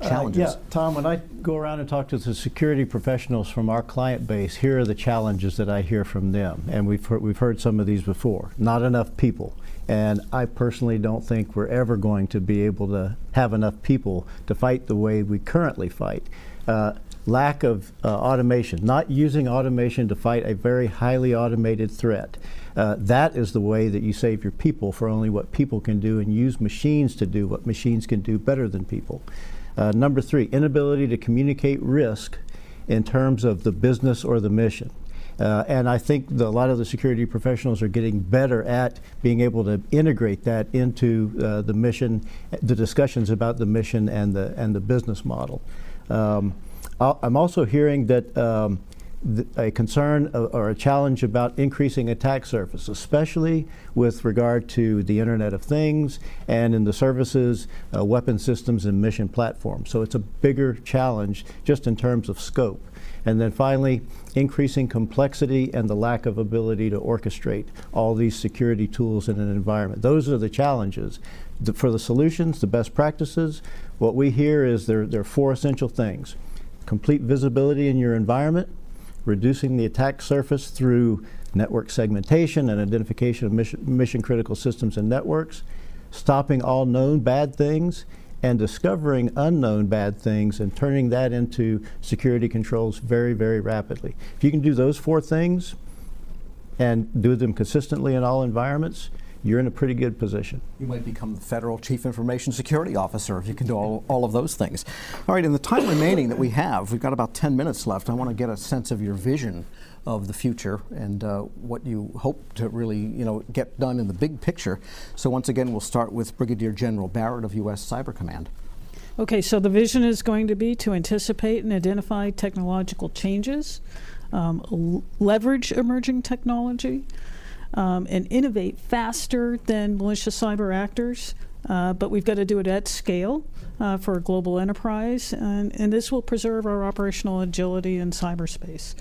B: Uh, challenges.
H: yeah, Tom, when I go around and talk to the security professionals from our client base, here are the challenges that I hear from them. And we've heard, we've heard some of these before. Not enough people. And I personally don't think we're ever going to be able to have enough people to fight the way we currently fight. Uh, lack of uh, automation, not using automation to fight a very highly automated threat. Uh, that is the way that you save your people for only what people can do and use machines to do what machines can do better than people. Uh, number three, inability to communicate risk in terms of the business or the mission. Uh, and I think the, a lot of the security professionals are getting better at being able to integrate that into uh, the mission, the discussions about the mission and the and the business model. Um, I'm also hearing that um, a concern or a challenge about increasing attack surface, especially with regard to the Internet of Things and in the services, uh, weapon systems, and mission platforms. So it's a bigger challenge just in terms of scope. And then finally, increasing complexity and the lack of ability to orchestrate all these security tools in an environment. Those are the challenges. The, for the solutions, the best practices, what we hear is there, there are four essential things. Complete visibility in your environment, reducing the attack surface through network segmentation and identification of mission, mission critical systems and networks, stopping all known bad things, and discovering unknown bad things and turning that into security controls very, very rapidly. If you can do those four things and do them consistently in all environments, you're in a pretty good position.
B: You might become the federal chief information security officer if you can do all, all of those things. All right, in the time remaining that we have, we've got about 10 minutes left. I want to get a sense of your vision of the future and uh, what you hope to really you know get done in the big picture. So once again, we'll start with Brigadier General Barrett of U.S. Cyber Command.
C: Okay, so the vision is going to be to anticipate and identify technological changes, um, leverage emerging technology, um, and innovate faster than malicious cyber actors. Uh, but we've got to do it at scale uh, for a global enterprise, and, and, this will preserve our operational agility in cyberspace.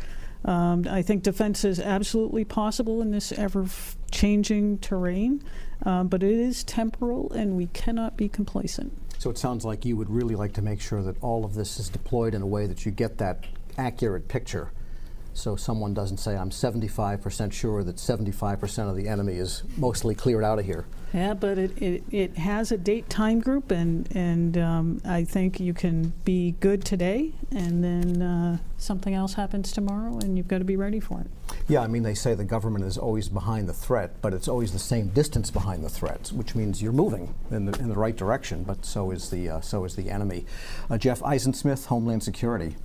C: Um, I think defense is absolutely possible in this ever changing terrain, um, but it is temporal and we cannot be complacent.
B: So it sounds like you would really like to make sure that all of this is deployed in a way that you get that accurate picture so someone doesn't say, I'm 75% sure that 75% of the enemy is mostly cleared out of here.
C: Yeah, but it, it, it has a date time group, and, and um, I think you can be good today, and then uh, something else happens tomorrow, and you've got to be ready for it.
B: Yeah, I mean, they say the government is always behind the threat, but it's always the same distance behind the threat, which means you're moving in the, in the right direction, but so is the, uh, so is the enemy. Uh, Jeff Eisensmith, Homeland Security.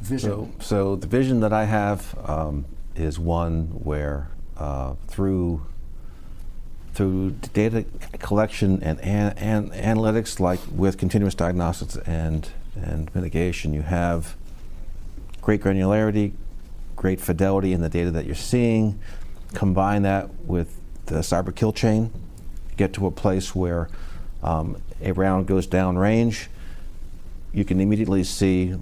B: Vision.
D: So, so the vision that I have um, is one where uh, through through data collection and, an, and analytics, like with continuous diagnostics and and mitigation, you have great granularity, great fidelity in the data that you're seeing. Combine that with the cyber kill chain, get to a place where um, a round goes downrange. You can immediately see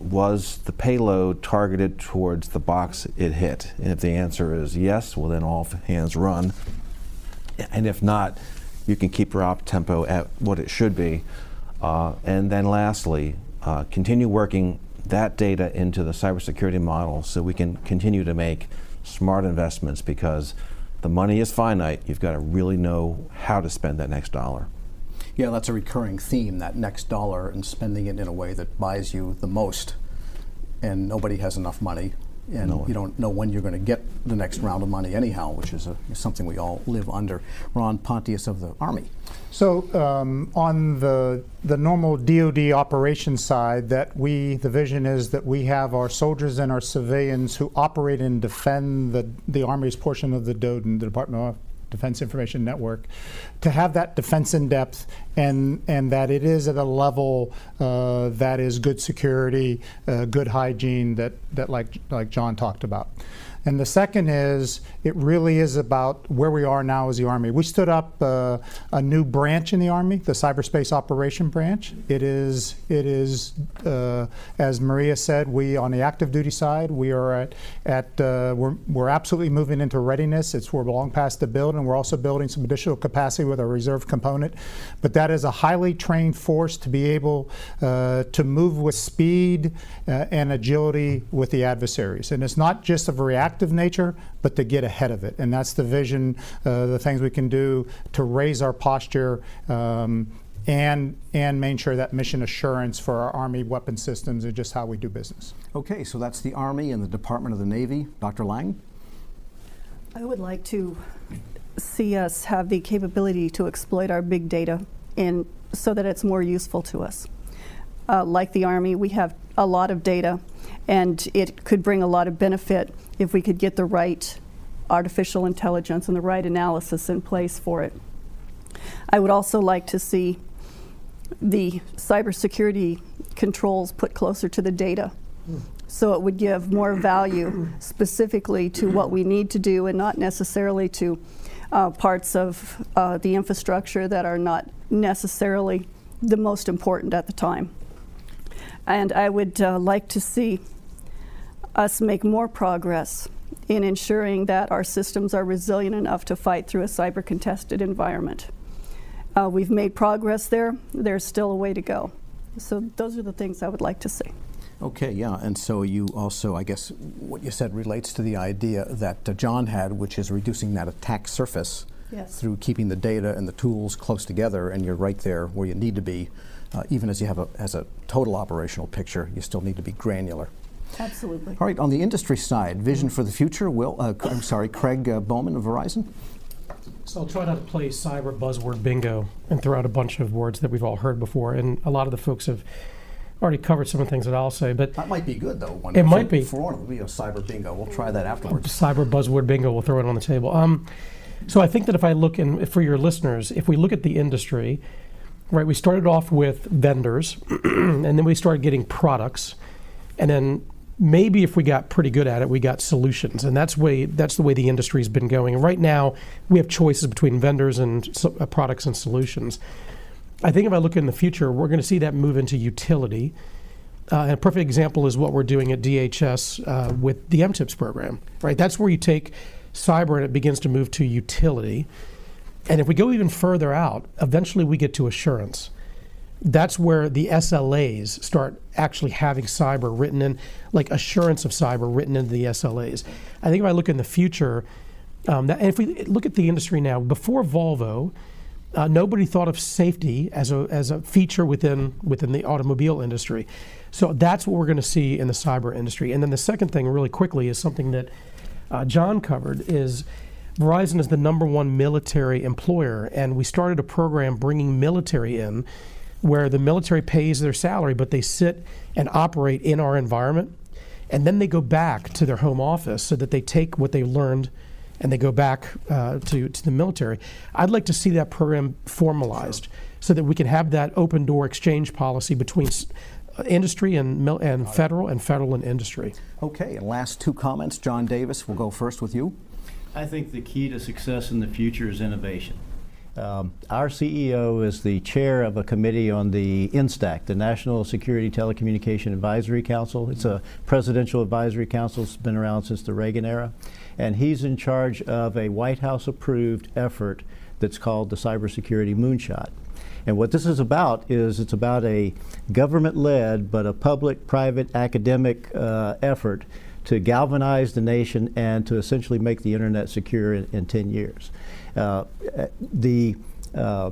D: was the payload targeted towards the box it hit? And if the answer is yes, well, then all hands run. And if not, you can keep your op tempo at what it should be. Uh, and then lastly, uh, continue working that data into the cybersecurity model so we can continue to make smart investments because the money is finite. You've got to really know how to spend that next dollar.
B: Yeah, that's a recurring theme, that next dollar and spending it in a way that buys you the most. And nobody has enough money, and no you don't know when you're going to get the next round of money anyhow, which is, a, something we all live under. Ron Pontius of the Army.
E: So um, on the the normal DoD operation side, that we the vision is that we have our soldiers and our civilians who operate and defend the the Army's portion of the DoD, and the Department of Defense Information Network, to have that defense in depth and and that it is at a level uh, that is good security, uh, good hygiene that that like like John talked about. And the second is it really is about where we are now as the Army. We stood up uh, a new branch in the Army, the Cyberspace Operation Branch. It is, it is uh, as Maria said, we on the active duty side, we are at, at uh, we're, we're absolutely moving into readiness. It's we're long past the build, and we're also building some additional capacity with our reserve component. But that is a highly trained force to be able uh, to move with speed uh, and agility with the adversaries. And it's not just of a reactive nature, but to get ahead of it. And that's the vision, uh, the things we can do to raise our posture. Um, and and make sure that mission assurance for our Army weapon systems is just how we do business.
B: Okay, so that's the Army and the Department of the Navy. Dr. Lang?
G: I would like to see us have the capability to exploit our big data in so that it's more useful to us. Uh, like the Army, we have a lot of data, and it could bring a lot of benefit if we could get the right artificial intelligence and the right analysis in place for it. I would also like to see the cybersecurity controls put closer to the data. So it would give more value specifically to what we need to do and not necessarily to uh, parts of uh, the infrastructure that are not necessarily the most important at the time. And I would uh, like to see us make more progress in ensuring that our systems are resilient enough to fight through a cyber contested environment. Uh, we've made progress there. There's still a way to go. So those are the things I would like to see.
B: Okay, yeah, and so you also, I guess, what you said relates to the idea that uh, John had, which is reducing that attack surface
G: yes.
B: through keeping the data and the tools close together, and you're right there where you need to be. Uh, even as you have a, as a total operational picture, you still need to be granular.
G: Absolutely.
B: All right, on the industry side, vision for the future, Will, uh, I'm sorry, Craig uh, Bowman of Verizon.
F: So I'll try not to play cyber buzzword bingo and throw out a bunch of words that we've all heard before. And a lot of the folks have already covered some of the things that I'll say. But
B: that might be good though.
F: One it might be.
B: For one, it will be a cyber bingo. We'll try that afterwards.
F: Cyber buzzword bingo. We'll throw it on the table. Um, so I think that if I look in for your listeners, if we look at the industry, right, we started off with vendors, and then we started getting products, and then maybe if we got pretty good at it, we got solutions, and that's way that's the way the industry's been going. Right now, we have choices between vendors and so, uh, products and solutions. I think if I look in the future, we're going to see that move into utility. Uh, and a perfect example is what we're doing at DHS uh, with the MTIPS program. Right, that's where you take cyber and it begins to move to utility. And if we go even further out, eventually we get to assurance that's where the SLAs start actually having cyber written in, like assurance of cyber written into the SLAs. I think if I look in the future, um, that, and if we look at the industry now, before Volvo, uh, nobody thought of safety as a, as a feature within, within the automobile industry. So that's what we're going to see in the cyber industry. And then the second thing, really quickly, is something that uh, John covered is Verizon is the number one military employer, and we started a program bringing military in where the military pays their salary, but they sit and operate in our environment. And then they go back to their home office so that they take what they learned and they go back uh, to, to the military. I'd like to see that program formalized so that we can have that open door exchange policy between uh, industry and, and federal and federal and industry.
B: Okay, and last two comments. John Davis, we'll go first with you.
H: I think the key to success in the future is innovation. Um, our CEO is the chair of a committee on the NSTAC, the National Security Telecommunication Advisory Council. It's a presidential advisory council. It's been around since the Reagan era. And he's in charge of a White House approved effort that's called the Cybersecurity Moonshot. And what this is about is it's about a government led but a public private academic uh, effort to galvanize the nation and to essentially make the internet secure in, in 10 years. Uh, the uh,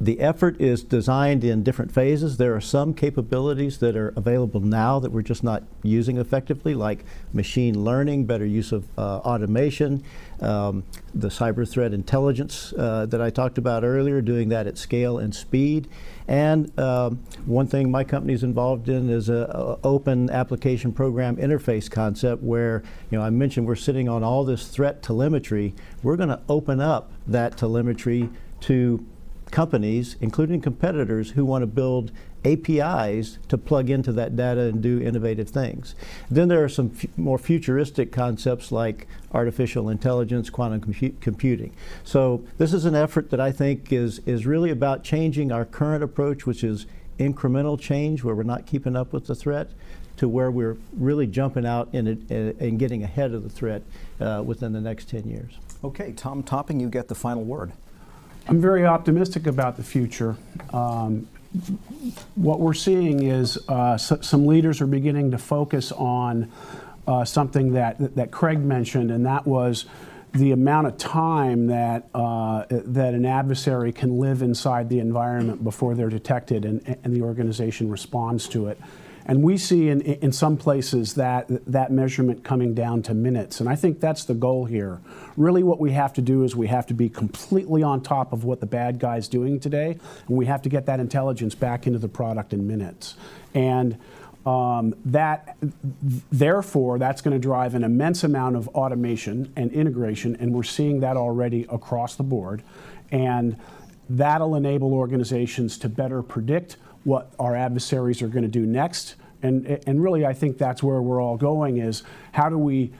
H: the effort is designed in different phases. There are some capabilities that are available now that we're just not using effectively, like machine learning, better use of uh, automation, um, the cyber threat intelligence uh, that I talked about earlier, doing that at scale and speed. And um, one thing my company is involved in is an open application program interface concept where, you know, I mentioned we're sitting on all this threat telemetry. We're going to open up that telemetry to companies, including competitors, who want to build APIs to plug into that data and do innovative things. Then there are some more futuristic concepts like artificial intelligence, quantum compu computing. So this is an effort that I think is, is really about changing our current approach, which is incremental change, where we're not keeping up with the threat, to where we're really jumping out and, and getting ahead of the threat uh, within the next 10 years.
B: Okay, Tom Topping, you get the final word.
I: I'm very optimistic about the future. Um, what we're seeing is uh, some leaders are beginning to focus on uh, something that, that Craig mentioned, and that was the amount of time that, uh, that an adversary can live inside the environment before they're detected and, and the organization responds to it. And we see in, in some places that, that measurement coming down to minutes. And I think that's the goal here. Really, what we have to do is we have to be completely on top of what the bad guy's doing today, and we have to get that intelligence back into the product in minutes. And um, that, therefore, that's going to drive an immense amount of automation and integration, and we're seeing that already across the board. And that'll enable organizations to better predict what our adversaries are going to do next. And, and really, I think that's where we're all going is how do we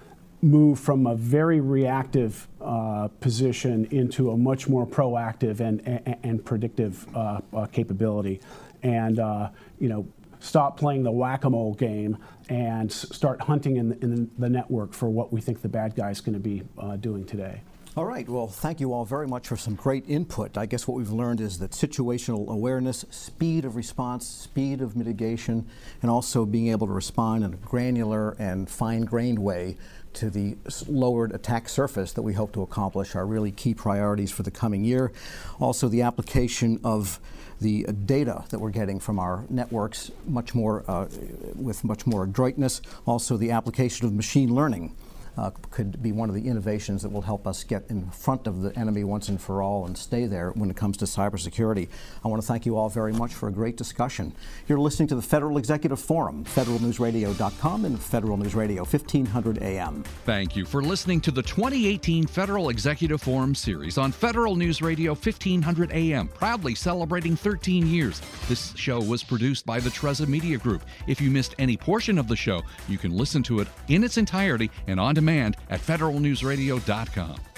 I: move from a very reactive uh, position into a much more proactive and, and, and predictive uh, uh, capability. And, uh, you know, stop playing the whack-a-mole game and start hunting in the, in the network for what we think the bad guy is going to be uh, doing today.
B: All right. Well, thank you all very much for some great input. I guess what we've learned is that situational awareness, speed of response, speed of mitigation, and also being able to respond in a granular and fine grained way to the lowered attack surface that we hope to accomplish are really key priorities for the coming year. Also, the application of the data that we're getting from our networks much more uh, with much more adroitness. Also, the application of machine learning uh, could be one of the innovations that will help us get in front of the enemy once and for all and stay there when it comes to cybersecurity. I want to thank you all very much for a great discussion. You're listening to the Federal Executive Forum, federalnewsradio.com and Federal News Radio 1500 AM.
A: Thank you for listening to the 2018 Federal Executive Forum series on Federal News Radio 1500 AM, proudly celebrating 13 years. This show was produced by the Trezza Media Group. If you missed any portion of the show, you can listen to it in its entirety and on demand demand at federalnewsradio.com.